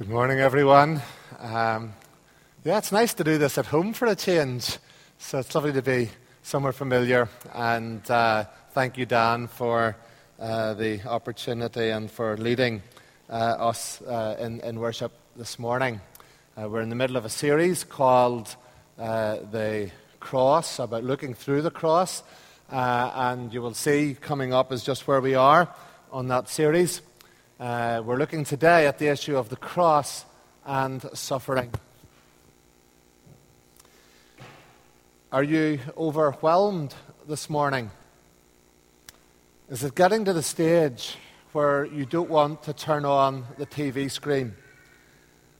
Good morning, everyone. Um, yeah, it's nice to do this at home for a change. So it's lovely to be somewhere familiar. And uh, thank you, Dan, for uh, the opportunity and for leading uh, us uh, in, in, worship this morning. Uh, we're in the middle of a series called uh, The Cross, about looking through the cross. and you will see coming up is just where we are on that series. Uh, we're looking today at the issue of the cross and suffering. Are you overwhelmed this morning? Is it getting to the stage where you don't want to turn on the TV screen?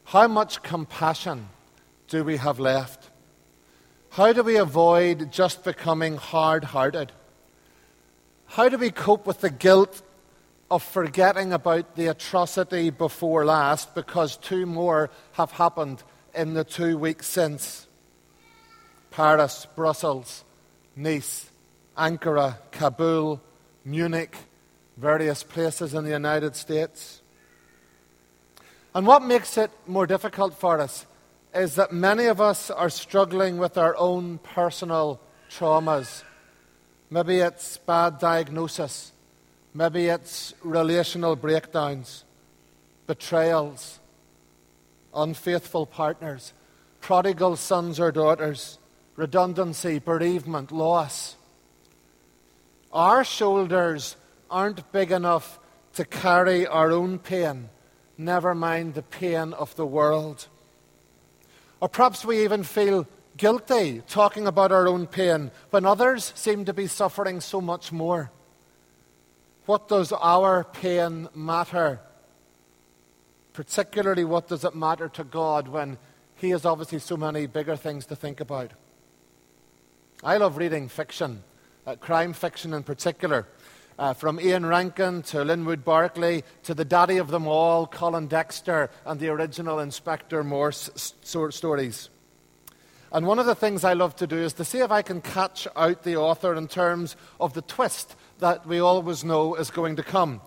How much compassion do we have left? How do we avoid just becoming hard hearted? How do we cope with the guilt of forgetting about the atrocity before last because two more have happened in the two weeks since Paris, Brussels, Nice, Ankara, Kabul, Munich, various places in the United States. And what makes it more difficult for us is that many of us are struggling with our own personal traumas. Maybe it's bad diagnosis Maybe it's relational breakdowns, betrayals, unfaithful partners, prodigal sons or daughters, redundancy, bereavement, loss. Our shoulders aren't big enough to carry our own pain, never mind the pain of the world. Or perhaps we even feel guilty talking about our own pain when others seem to be suffering so much more. What does our pain matter? Particularly, what does it matter to God when He has obviously so many bigger things to think about? I love reading fiction, uh, crime fiction in particular. Uh, from Ian Rankin to Linwood Barclay to the daddy of them all, Colin Dexter, and the original Inspector Morse s- stories. And one of the things I love to do is to see if I can catch out the author in terms of the twist that we always know is going to come.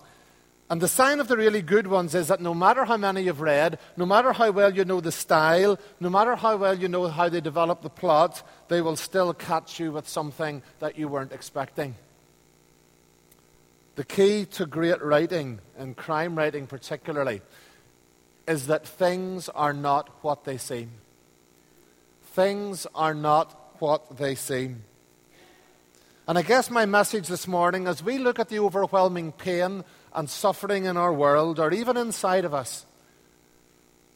And the sign of the really good ones is that no matter how many you've read, no matter how well you know the style, no matter how well you know how they develop the plot, they will still catch you with something that you weren't expecting. The key to great writing, and crime writing particularly, is that things are not what they seem. Things are not what they seem. And I guess my message this morning, as we look at the overwhelming pain and suffering in our world, or even inside of us,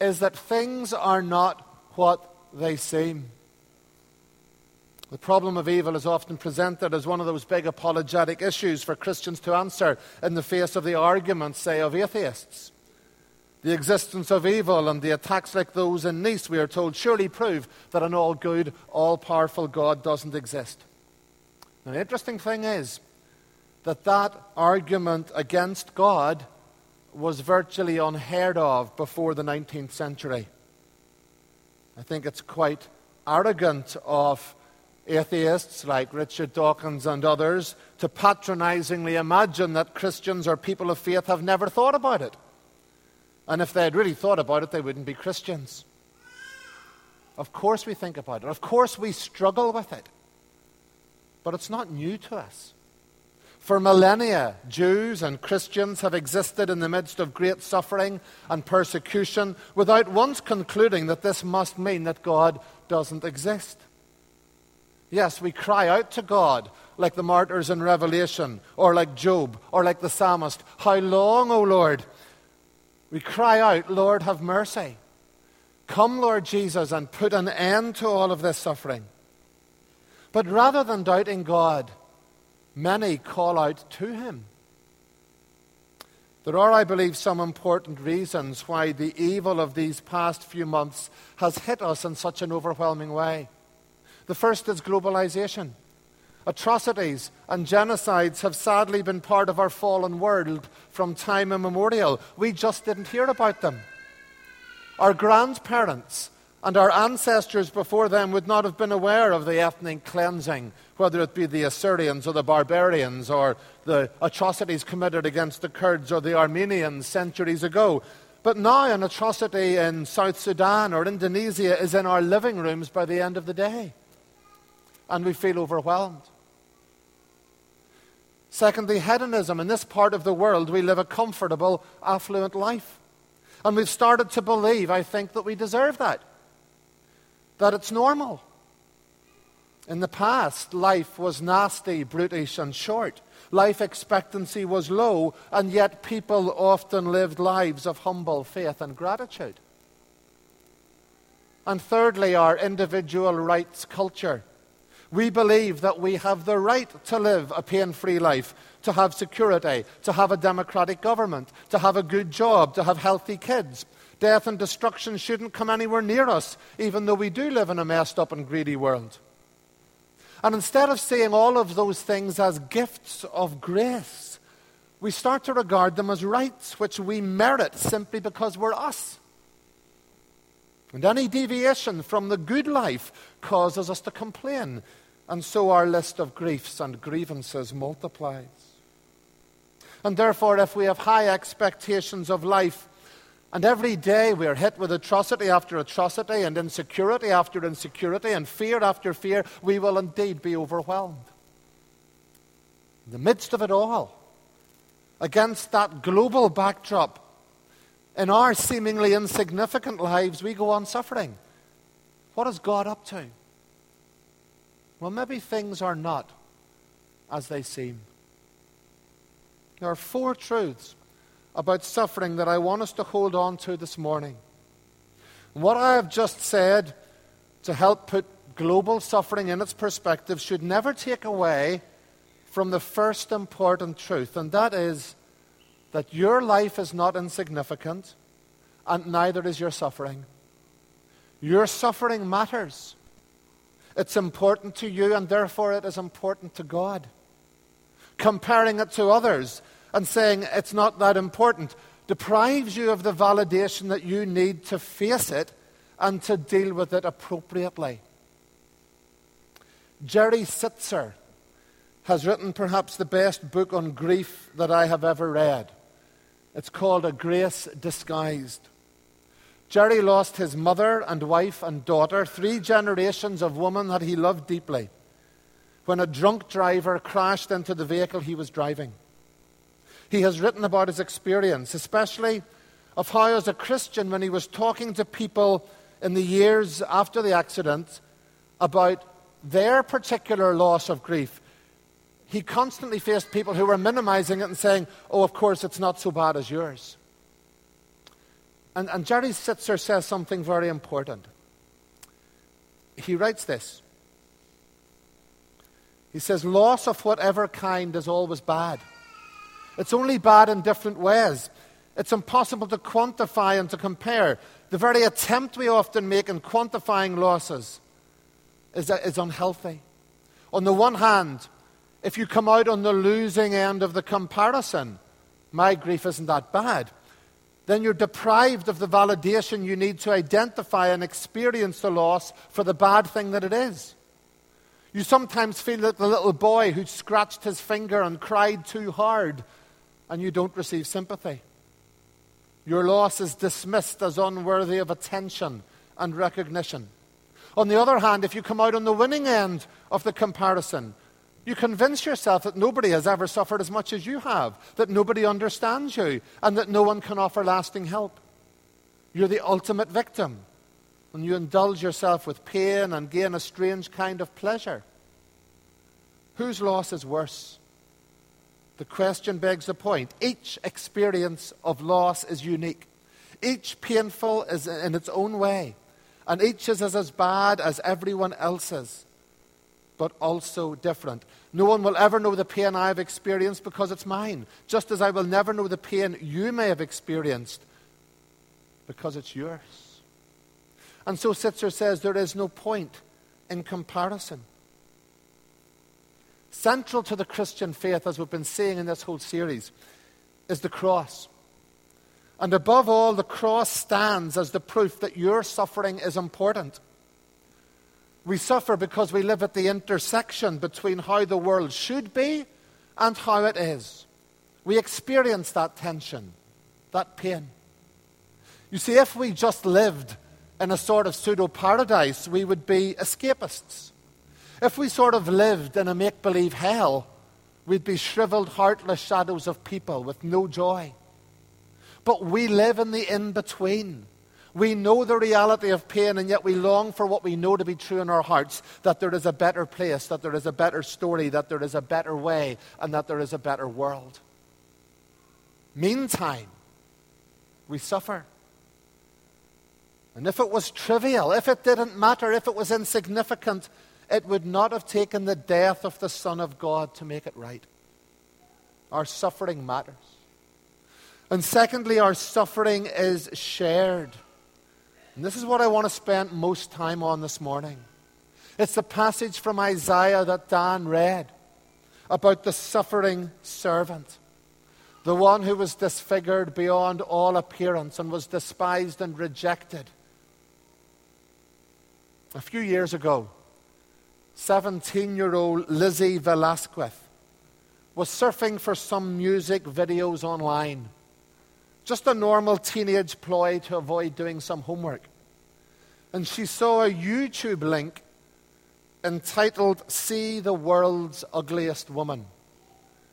is that things are not what they seem. The problem of evil is often presented as one of those big apologetic issues for Christians to answer in the face of the arguments, say, of atheists. The existence of evil and the attacks like those in Nice, we are told, surely prove that an all good, all powerful God doesn't exist. And the interesting thing is that that argument against God was virtually unheard of before the 19th century. I think it's quite arrogant of atheists like Richard Dawkins and others to patronizingly imagine that Christians or people of faith have never thought about it. And if they had really thought about it, they wouldn't be Christians. Of course, we think about it. Of course, we struggle with it but it's not new to us. For millennia, Jews and Christians have existed in the midst of great suffering and persecution without once concluding that this must mean that God doesn't exist. Yes, we cry out to God like the martyrs in Revelation, or like Job, or like the psalmist How long, O Lord? We cry out, Lord, have mercy. Come, Lord Jesus, and put an end to all of this suffering. But rather than doubting God, many call out to Him. There are, I believe, some important reasons why the evil of these past few months has hit us in such an overwhelming way. The first is globalization. Atrocities and genocides have sadly been part of our fallen world from time immemorial. We just didn't hear about them. Our grandparents and our ancestors before them would not have been aware of the ethnic cleansing, whether it be the Assyrians or the barbarians or the atrocities committed against the Kurds or the Armenians centuries ago. But now an atrocity in South Sudan or Indonesia is in our living rooms by the end of the day. And we feel overwhelmed. Secondly, hedonism. In this part of the world, we live a comfortable, affluent life. And we've started to believe, I think, that we deserve that, that it's normal. In the past, life was nasty, brutish, and short. Life expectancy was low, and yet people often lived lives of humble faith and gratitude. And thirdly, our individual rights culture. We believe that we have the right to live a pain free life, to have security, to have a democratic government, to have a good job, to have healthy kids. Death and destruction shouldn't come anywhere near us, even though we do live in a messed up and greedy world. And instead of seeing all of those things as gifts of grace, we start to regard them as rights which we merit simply because we're us. And any deviation from the good life causes us to complain, and so our list of griefs and grievances multiplies. And therefore, if we have high expectations of life, and every day we are hit with atrocity after atrocity and insecurity after insecurity and fear after fear, we will indeed be overwhelmed. In the midst of it all, against that global backdrop, in our seemingly insignificant lives, we go on suffering. What is God up to? Well, maybe things are not as they seem. There are four truths about suffering that I want us to hold on to this morning. what I have just said to help put global suffering in its perspective should never take away from the first important truth, and that is that your life is not insignificant, and neither is your suffering. Your suffering matters. It's important to you, and therefore it is important to God. Comparing it to others and saying it's not that important deprives you of the validation that you need to face it and to deal with it appropriately. Jerry Sittser has written perhaps the best book on grief that I have ever read. It's called A Grace Disguised. Jerry lost his mother and wife and daughter, three generations of women that he loved deeply, when a drunk driver crashed into the vehicle he was driving. He has written about his experience, especially of how, as a Christian, when he was talking to people in the years after the accident about their particular loss of grief, he constantly faced people who were minimizing it and saying, Oh, of course, it's not so bad as yours. And, and Jerry Sittser says something very important. He writes this He says, Loss of whatever kind is always bad. It's only bad in different ways. It's impossible to quantify and to compare. The very attempt we often make in quantifying losses is, uh, is unhealthy. On the one hand, if you come out on the losing end of the comparison, my grief isn't that bad, then you're deprived of the validation you need to identify and experience the loss for the bad thing that it is. You sometimes feel like the little boy who scratched his finger and cried too hard and you don't receive sympathy. Your loss is dismissed as unworthy of attention and recognition. On the other hand, if you come out on the winning end of the comparison, you convince yourself that nobody has ever suffered as much as you have, that nobody understands you, and that no one can offer lasting help. You're the ultimate victim, and you indulge yourself with pain and gain a strange kind of pleasure. Whose loss is worse? The question begs the point. Each experience of loss is unique. Each painful is in its own way, and each is as bad as everyone else's, but also different. No one will ever know the pain I have experienced because it's mine, just as I will never know the pain you may have experienced because it's yours. And so Sittser says there is no point in comparison. Central to the Christian faith, as we've been seeing in this whole series, is the cross. And above all, the cross stands as the proof that your suffering is important. We suffer because we live at the intersection between how the world should be and how it is. We experience that tension, that pain. You see, if we just lived in a sort of pseudo paradise, we would be escapists. If we sort of lived in a make believe hell, we'd be shriveled, heartless shadows of people with no joy. But we live in the in between. We know the reality of pain, and yet we long for what we know to be true in our hearts that there is a better place, that there is a better story, that there is a better way, and that there is a better world. Meantime, we suffer. And if it was trivial, if it didn't matter, if it was insignificant, it would not have taken the death of the Son of God to make it right. Our suffering matters. And secondly, our suffering is shared. And this is what I want to spend most time on this morning. It's the passage from Isaiah that Dan read about the suffering servant, the one who was disfigured beyond all appearance and was despised and rejected. A few years ago, 17 year old Lizzie Velasquez was surfing for some music videos online. Just a normal teenage ploy to avoid doing some homework. And she saw a YouTube link entitled See the World's Ugliest Woman.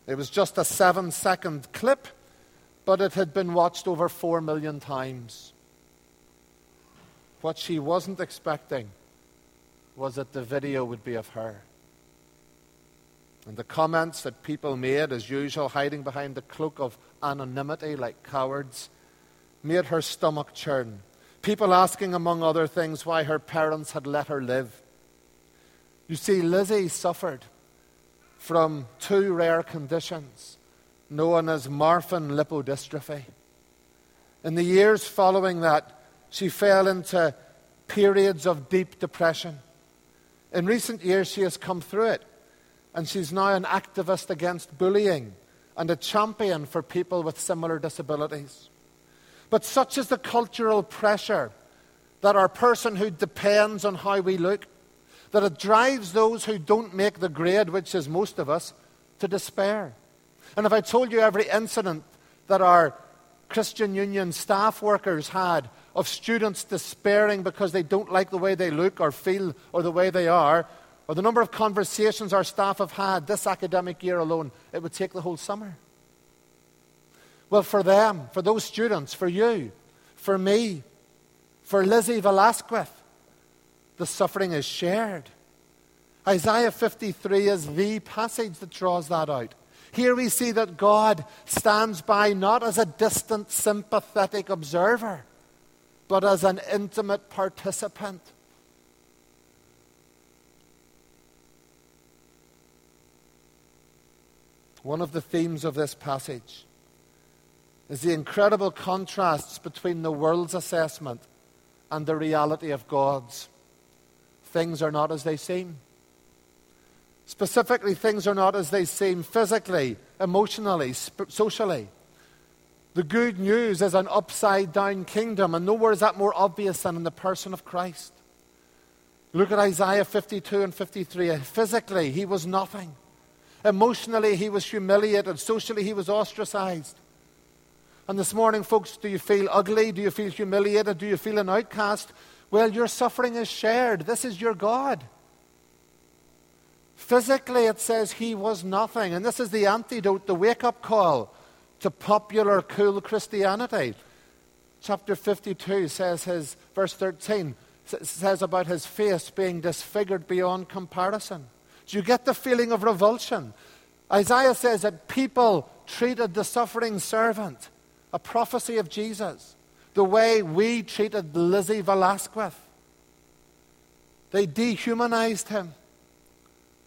It was just a seven second clip, but it had been watched over four million times. What she wasn't expecting was that the video would be of her. And the comments that people made, as usual, hiding behind the cloak of anonymity like cowards, made her stomach churn. People asking, among other things, why her parents had let her live. You see, Lizzie suffered from two rare conditions known as Marfan lipodystrophy. In the years following that, she fell into periods of deep depression. In recent years, she has come through it, and she's now an activist against bullying and a champion for people with similar disabilities. But such is the cultural pressure that our personhood depends on how we look, that it drives those who don't make the grade, which is most of us, to despair. And if I told you every incident that our Christian Union staff workers had of students despairing because they don't like the way they look or feel or the way they are, or the number of conversations our staff have had this academic year alone, it would take the whole summer. Well, for them, for those students, for you, for me, for Lizzie Velasquez, the suffering is shared. Isaiah 53 is the passage that draws that out. Here we see that God stands by not as a distant, sympathetic observer but as an intimate participant. One of the themes of this passage is the incredible contrasts between the world's assessment and the reality of God's. Things are not as they seem. Specifically, things are not as they seem physically, emotionally, sp- socially. The good news is an upside down kingdom, and nowhere is that more obvious than in the person of Christ. Look at Isaiah 52 and 53. Physically, he was nothing. Emotionally, he was humiliated. Socially, he was ostracized. And this morning, folks, do you feel ugly? Do you feel humiliated? Do you feel an outcast? Well, your suffering is shared. This is your God. Physically, it says he was nothing. And this is the antidote, the wake up call to popular, cool Christianity. Chapter 52 says his, verse 13, says about his face being disfigured beyond comparison. Do you get the feeling of revulsion? Isaiah says that people treated the suffering servant, a prophecy of Jesus, the way we treated Lizzie Velasquez. They dehumanized him.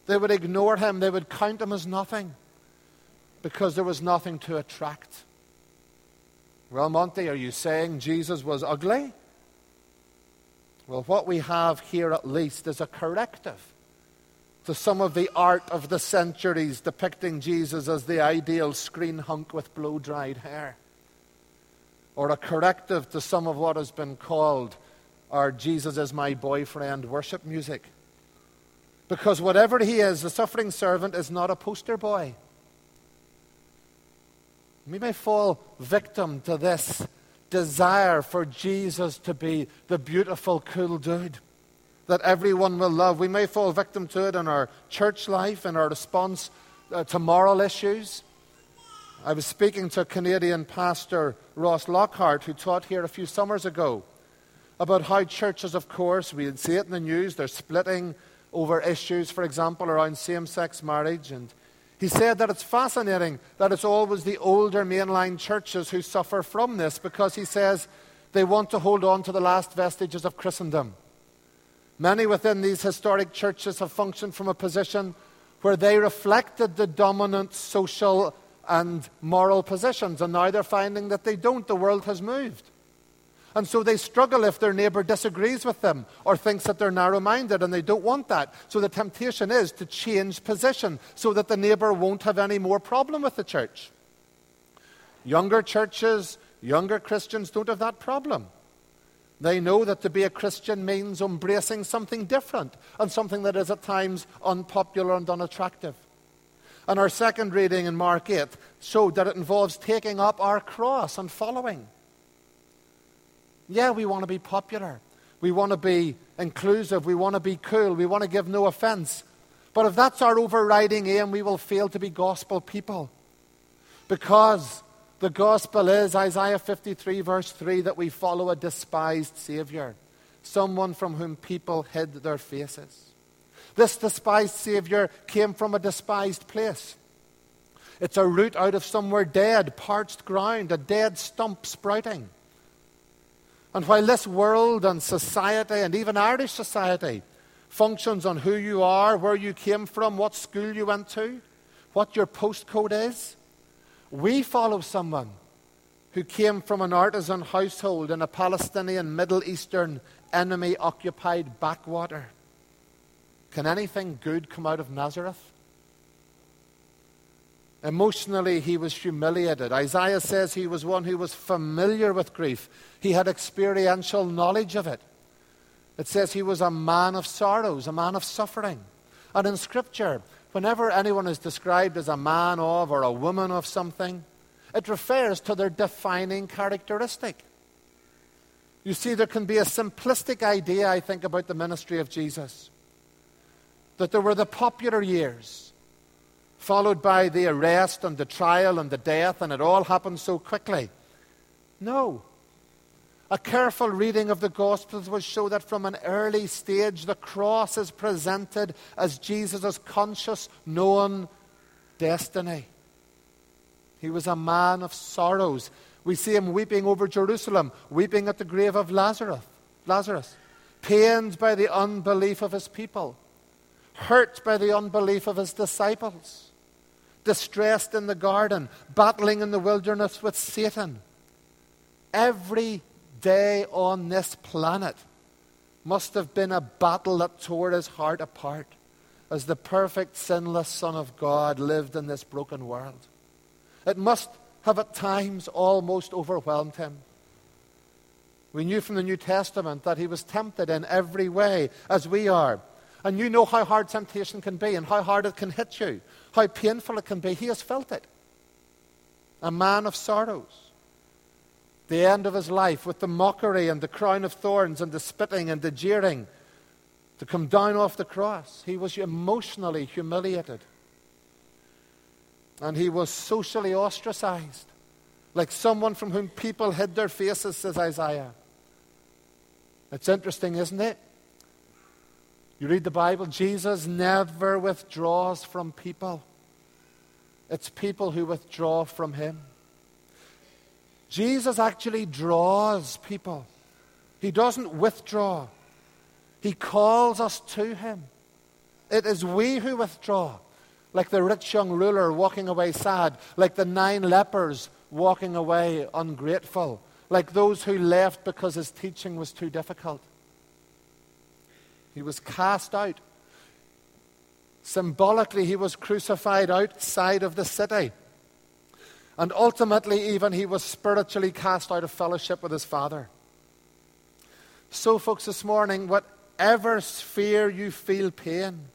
They would ignore him. They would count him as nothing because there was nothing to attract. Well, Monty, are you saying Jesus was ugly? Well, what we have here at least is a corrective to some of the art of the centuries depicting Jesus as the ideal screen hunk with blow dried hair. Or a corrective to some of what has been called our Jesus is my boyfriend worship music. Because whatever he is, the suffering servant is not a poster boy. We may fall victim to this desire for Jesus to be the beautiful, cool dude that everyone will love. We may fall victim to it in our church life, in our response uh, to moral issues. I was speaking to Canadian pastor Ross Lockhart, who taught here a few summers ago, about how churches, of course, we see it in the news, they're splitting over issues, for example, around same sex marriage. And he said that it's fascinating that it's always the older mainline churches who suffer from this because he says they want to hold on to the last vestiges of Christendom. Many within these historic churches have functioned from a position where they reflected the dominant social and moral positions, and now they're finding that they don't. The world has moved. And so they struggle if their neighbor disagrees with them or thinks that they're narrow minded and they don't want that. So the temptation is to change position so that the neighbor won't have any more problem with the church. Younger churches, younger Christians don't have that problem. They know that to be a Christian means embracing something different and something that is at times unpopular and unattractive. And our second reading in Mark 8 showed that it involves taking up our cross and following. Yeah, we want to be popular. We want to be inclusive. We want to be cool. We want to give no offense. But if that's our overriding aim, we will fail to be gospel people. Because the gospel is, Isaiah 53, verse 3, that we follow a despised Savior, someone from whom people hid their faces. This despised Savior came from a despised place. It's a root out of somewhere dead, parched ground, a dead stump sprouting. And while this world and society, and even Irish society, functions on who you are, where you came from, what school you went to, what your postcode is, we follow someone who came from an artisan household in a Palestinian Middle Eastern enemy occupied backwater. Can anything good come out of Nazareth? Emotionally, he was humiliated. Isaiah says he was one who was familiar with grief, he had experiential knowledge of it. It says he was a man of sorrows, a man of suffering. And in Scripture, whenever anyone is described as a man of or a woman of something, it refers to their defining characteristic. You see, there can be a simplistic idea, I think, about the ministry of Jesus. That there were the popular years, followed by the arrest and the trial and the death, and it all happened so quickly. No. A careful reading of the Gospels will show that from an early stage, the cross is presented as Jesus' conscious, known destiny. He was a man of sorrows. We see him weeping over Jerusalem, weeping at the grave of Lazarus, Lazarus, pained by the unbelief of his people, hurt by the unbelief of his disciples, distressed in the garden, battling in the wilderness with Satan. Every day on this planet must have been a battle that tore his heart apart as the perfect, sinless Son of God lived in this broken world. It must have at times almost overwhelmed him. We knew from the New Testament that he was tempted in every way as we are. And you know how hard temptation can be and how hard it can hit you, how painful it can be. He has felt it. A man of sorrows the end of his life with the mockery and the crown of thorns and the spitting and the jeering to come down off the cross. He was emotionally humiliated. And he was socially ostracized, like someone from whom people hid their faces, says Isaiah. It's interesting, isn't it? You read the Bible, Jesus never withdraws from people. It's people who withdraw from him. Jesus actually draws people. He doesn't withdraw. He calls us to Him. It is we who withdraw, like the rich young ruler walking away sad, like the nine lepers walking away ungrateful, like those who left because his teaching was too difficult. He was cast out. Symbolically, he was crucified outside of the city. And ultimately, even he was spiritually cast out of fellowship with his Father. So, folks, this morning, whatever sphere you feel pain,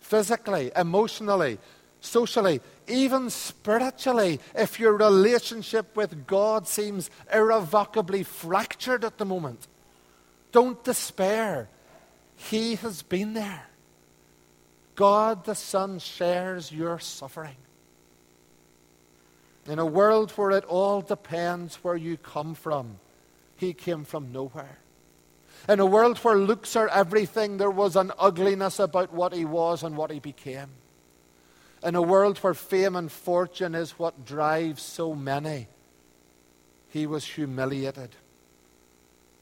physically, emotionally, socially, even spiritually, if your relationship with God seems irrevocably fractured at the moment, don't despair. He has been there. God the Son shares your suffering. In a world where it all depends where you come from, He came from nowhere. In a world where looks are everything, there was an ugliness about what He was and what He became. In a world where fame and fortune is what drives so many, He was humiliated.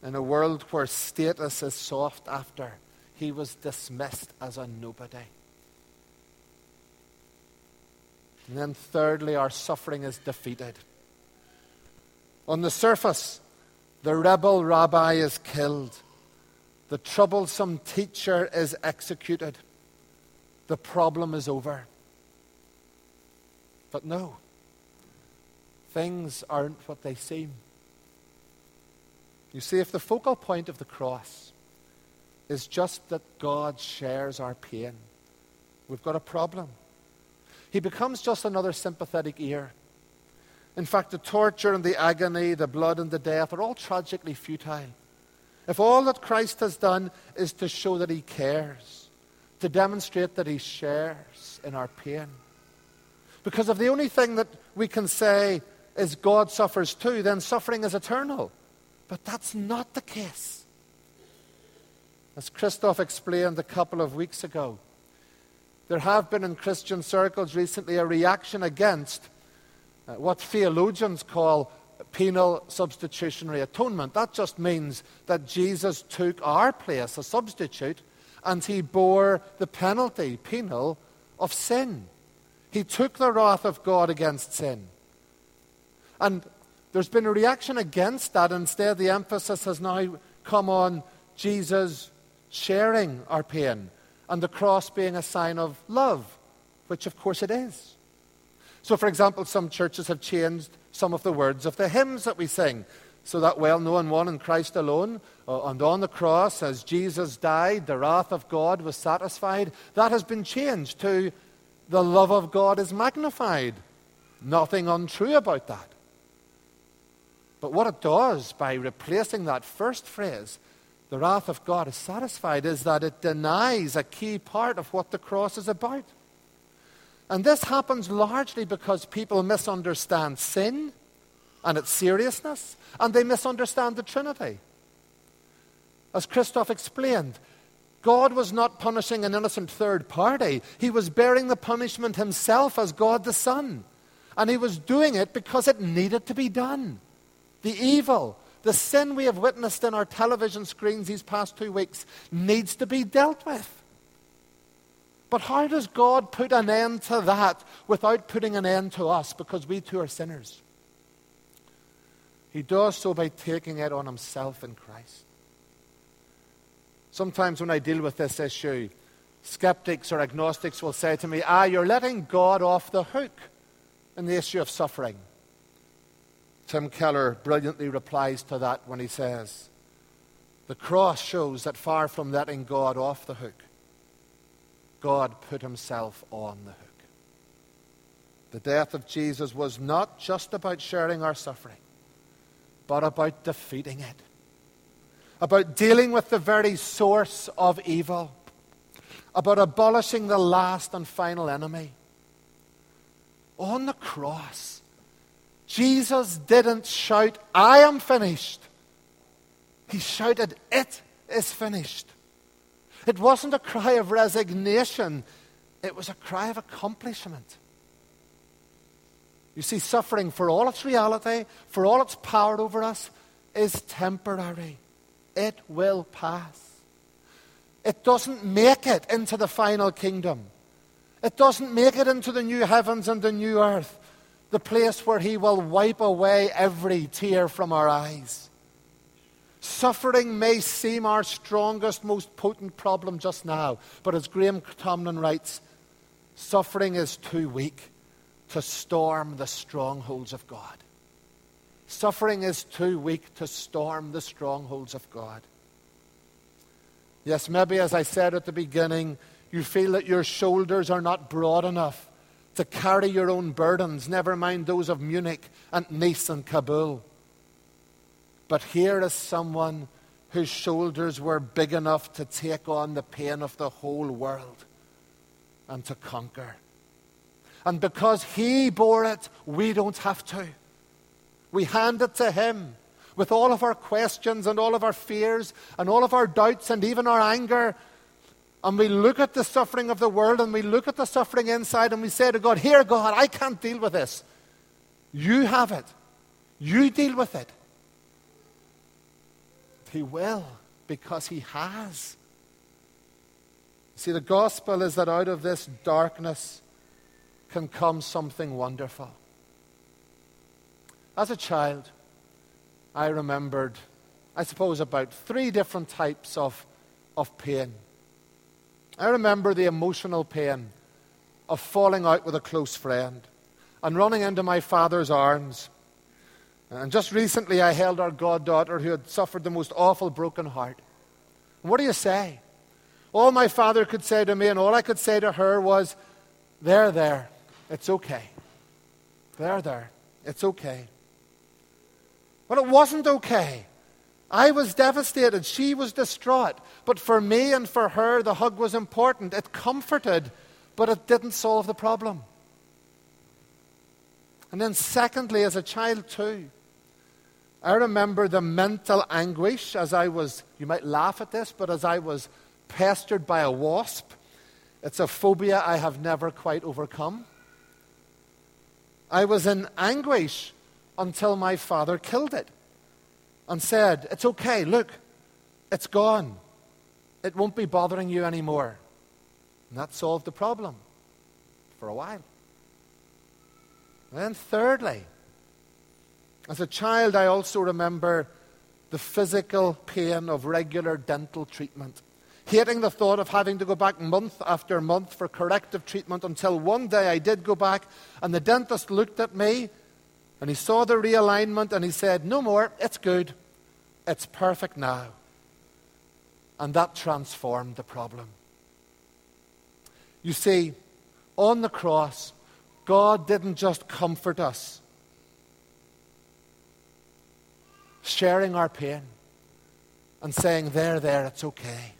In a world where status is sought after, He was dismissed as a nobody. And then, thirdly, our suffering is defeated. On the surface, the rebel rabbi is killed, the troublesome teacher is executed, the problem is over. But no, things aren't what they seem. You see, if the focal point of the cross is just that God shares our pain, we've got a problem. He becomes just another sympathetic ear. In fact, the torture and the agony, the blood and the death are all tragically futile. If all that Christ has done is to show that he cares, to demonstrate that he shares in our pain. Because if the only thing that we can say is God suffers too, then suffering is eternal. But that's not the case. As Christoph explained a couple of weeks ago, there have been in Christian circles recently a reaction against uh, what theologians call penal substitutionary atonement. That just means that Jesus took our place, a substitute, and he bore the penalty, penal, of sin. He took the wrath of God against sin. And there's been a reaction against that. Instead, the emphasis has now come on Jesus sharing our pain and the cross being a sign of love, which of course it is. So, for example, some churches have changed some of the words of the hymns that we sing. So, that well known one in Christ alone, uh, and on the cross, as Jesus died, the wrath of God was satisfied, that has been changed to the love of God is magnified. Nothing untrue about that. But what it does by replacing that first phrase the wrath of God is satisfied is that it denies a key part of what the cross is about. And this happens largely because people misunderstand sin and its seriousness, and they misunderstand the Trinity. As Christoph explained, God was not punishing an innocent third party. He was bearing the punishment himself as God the Son. And he was doing it because it needed to be done. The evil, the sin we have witnessed in our television screens these past two weeks needs to be dealt with. But how does God put an end to that without putting an end to us because we too are sinners? He does so by taking it on himself in Christ. Sometimes when I deal with this issue, skeptics or agnostics will say to me, Ah, you're letting God off the hook in the issue of suffering. Tim Keller brilliantly replies to that when he says, The cross shows that far from letting God off the hook, God put himself on the hook. The death of Jesus was not just about sharing our suffering, but about defeating it, about dealing with the very source of evil, about abolishing the last and final enemy. On the cross, Jesus didn't shout, I am finished. He shouted, It is finished. It wasn't a cry of resignation, it was a cry of accomplishment. You see, suffering, for all its reality, for all its power over us, is temporary. It will pass. It doesn't make it into the final kingdom. It doesn't make it into the new heavens and the new earth the place where He will wipe away every tear from our eyes. Suffering may seem our strongest, most potent problem just now, but as Graham Tomlin writes, suffering is too weak to storm the strongholds of God. Suffering is too weak to storm the strongholds of God. Yes, maybe as I said at the beginning, you feel that your shoulders are not broad enough to carry your own burdens, never mind those of Munich and Nice and Kabul. But here is someone whose shoulders were big enough to take on the pain of the whole world and to conquer. And because he bore it, we don't have to. We hand it to him with all of our questions and all of our fears and all of our doubts and even our anger. And we look at the suffering of the world and we look at the suffering inside and we say to God, Here, God, I can't deal with this. You have it. You deal with it. He will because He has. See, the gospel is that out of this darkness can come something wonderful. As a child, I remembered, I suppose, about three different types of, of pain. I remember the emotional pain of falling out with a close friend and running into my father's arms. And just recently, I held our goddaughter who had suffered the most awful broken heart. What do you say? All my father could say to me, and all I could say to her was, There, there, it's okay. There, there, it's okay. But it wasn't okay. I was devastated. She was distraught. But for me and for her, the hug was important. It comforted, but it didn't solve the problem. And then, secondly, as a child, too, I remember the mental anguish as I was, you might laugh at this, but as I was pestered by a wasp. It's a phobia I have never quite overcome. I was in anguish until my father killed it and said, It's okay, look, it's gone. It won't be bothering you anymore. And that solved the problem for a while. And then, thirdly, as a child, I also remember the physical pain of regular dental treatment hating the thought of having to go back month after month for corrective treatment until one day I did go back and the dentist looked at me and he saw the realignment and he said, No more, it's good. It's perfect now. And that transformed the problem. You see, on the cross, God didn't just comfort us, sharing our pain and saying, There, there, it's okay.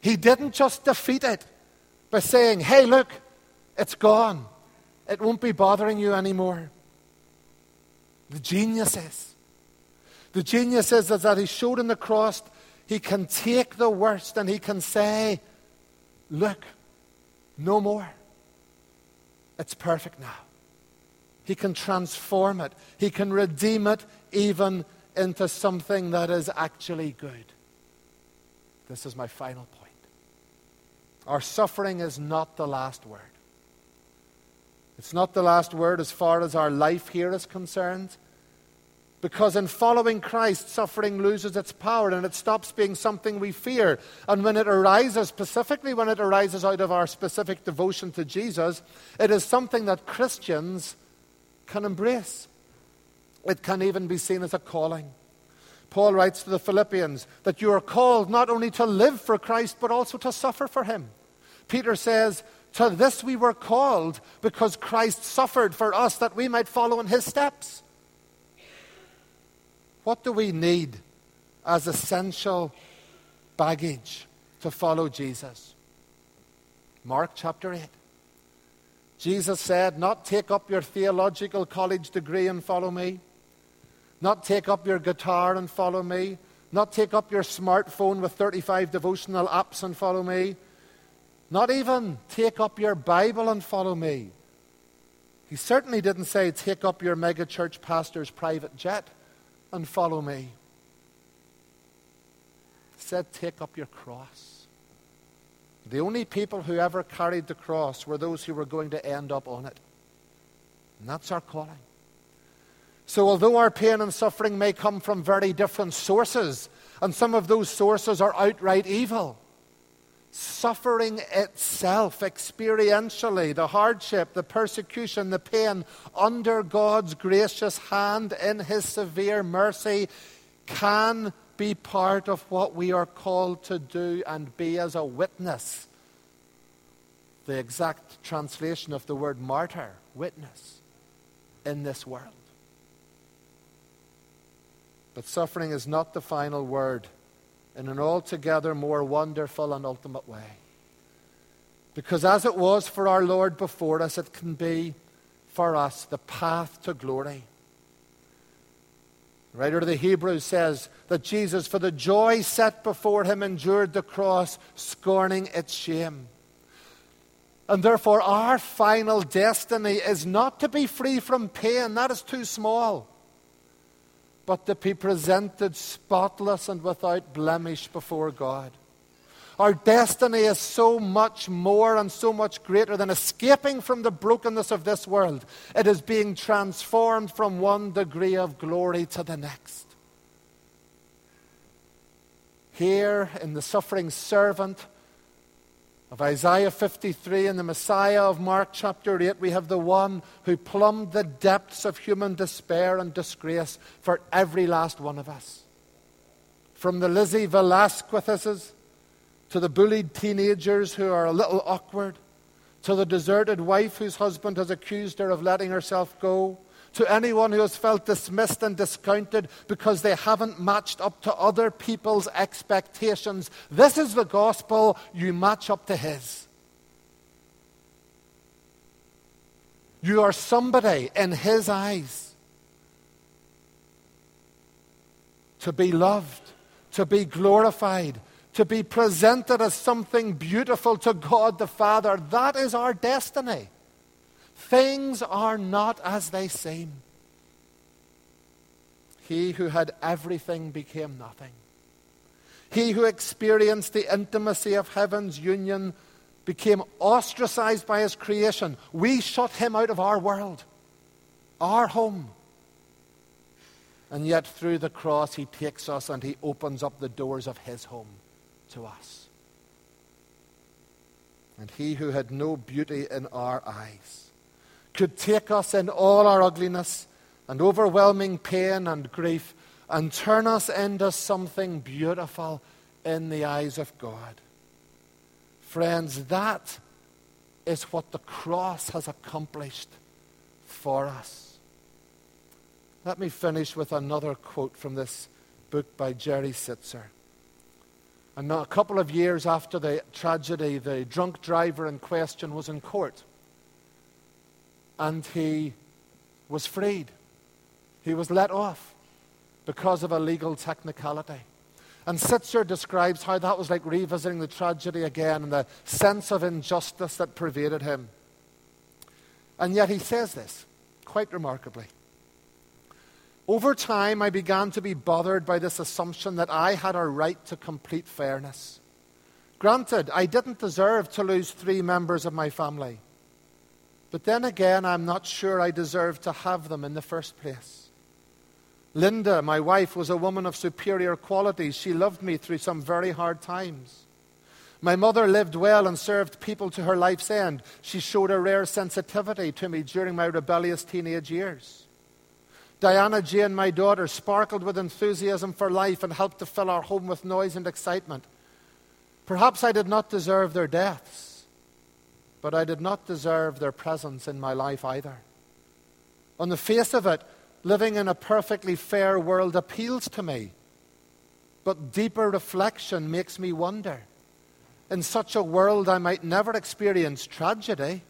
He didn't just defeat it by saying, hey, look, it's gone. It won't be bothering you anymore. The genius is. The genius is, is that he showed in the cross he can take the worst and he can say, look, no more. It's perfect now. He can transform it. He can redeem it even into something that is actually good. This is my final point. Our suffering is not the last word. It's not the last word as far as our life here is concerned. Because in following Christ, suffering loses its power and it stops being something we fear. And when it arises, specifically when it arises out of our specific devotion to Jesus, it is something that Christians can embrace. It can even be seen as a calling. Paul writes to the Philippians that you are called not only to live for Christ, but also to suffer for him. Peter says, To this we were called because Christ suffered for us that we might follow in his steps. What do we need as essential baggage to follow Jesus? Mark chapter 8. Jesus said, Not take up your theological college degree and follow me, not take up your guitar and follow me, not take up your smartphone with 35 devotional apps and follow me, not even take up your Bible and follow me. He certainly didn't say, take up your megachurch pastor's private jet and follow me. He said, take up your cross. The only people who ever carried the cross were those who were going to end up on it. And that's our calling. So, although our pain and suffering may come from very different sources, and some of those sources are outright evil, suffering itself, experientially, the hardship, the persecution, the pain, under God's gracious hand in His severe mercy, can be part of what we are called to do and be as a witness the exact translation of the word martyr, witness, in this world. But suffering is not the final word in an altogether more wonderful and ultimate way. Because as it was for our Lord before us, it can be for us the path to glory. The writer of the Hebrews says that Jesus, for the joy set before him, endured the cross, scorning its shame. And therefore, our final destiny is not to be free from pain, that is too small, but to be presented spotless and without blemish before God. Our destiny is so much more and so much greater than escaping from the brokenness of this world. It is being transformed from one degree of glory to the next. Here in the suffering servant of Isaiah 53 and the Messiah of Mark chapter 8, we have the one who plumbed the depths of human despair and disgrace for every last one of us. From the Lizzie Velasquez's to the bullied teenagers who are a little awkward, to the deserted wife whose husband has accused her of letting herself go, to anyone who has felt dismissed and discounted because they haven't matched up to other people's expectations. This is the gospel, you match up to His. You are somebody in His eyes to be loved, to be glorified, to be presented as something beautiful to God the Father. That is our destiny. Things are not as they seem. He who had everything became nothing. He who experienced the intimacy of heaven's union became ostracized by his creation. We shut him out of our world, our home. And yet, through the cross, he takes us and he opens up the doors of his home to us. And he who had no beauty in our eyes could take us in all our ugliness and overwhelming pain and grief and turn us into something beautiful in the eyes of God. Friends, that is what the cross has accomplished for us. Let me finish with another quote from this book by Jerry Sittser. And a couple of years after the tragedy, the drunk driver in question was in court. And he was freed. He was let off because of a legal technicality. And Sittser describes how that was like revisiting the tragedy again and the sense of injustice that pervaded him. And yet he says this quite remarkably. Over time, I began to be bothered by this assumption that I had a right to complete fairness. Granted, I didn't deserve to lose three members of my family. But then again, I'm not sure I deserved to have them in the first place. Linda, my wife, was a woman of superior qualities. She loved me through some very hard times. My mother lived well and served people to her life's end. She showed a rare sensitivity to me during my rebellious teenage years. Diana Jane, my daughter, sparkled with enthusiasm for life and helped to fill our home with noise and excitement. Perhaps I did not deserve their deaths, but I did not deserve their presence in my life either. On the face of it, living in a perfectly fair world appeals to me, but deeper reflection makes me wonder. In such a world, I might never experience tragedy,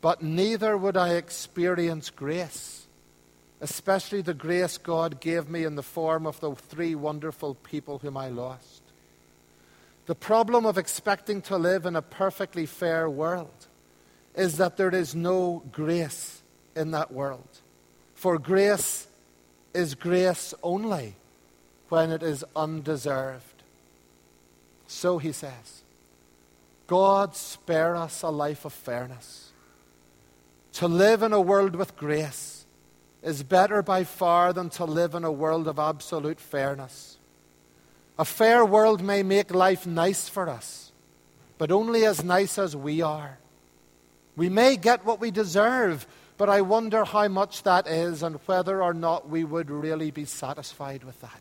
but neither would I experience grace especially the grace God gave me in the form of the three wonderful people whom I lost. The problem of expecting to live in a perfectly fair world is that there is no grace in that world. For grace is grace only when it is undeserved. So he says, God spare us a life of fairness. To live in a world with grace is better by far than to live in a world of absolute fairness. A fair world may make life nice for us, but only as nice as we are. We may get what we deserve, but I wonder how much that is and whether or not we would really be satisfied with that.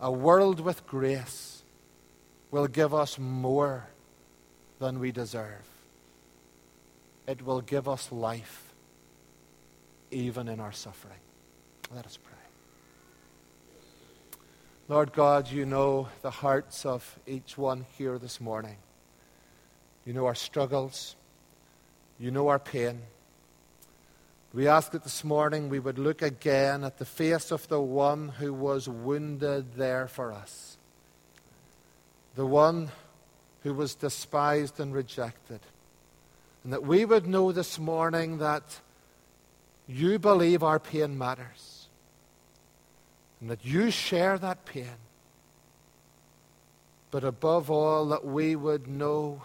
A world with grace will give us more than we deserve. It will give us life even in our suffering. Let us pray. Lord God, you know the hearts of each one here this morning. You know our struggles. You know our pain. We ask that this morning we would look again at the face of the one who was wounded there for us, the one who was despised and rejected. And that we would know this morning that you believe our pain matters, and that you share that pain. But above all, that we would know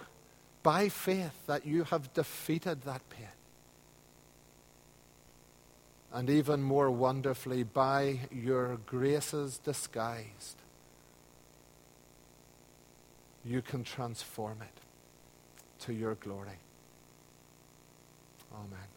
by faith that you have defeated that pain and even more wonderfully, by your graces disguised, you can transform it to your glory. Amen.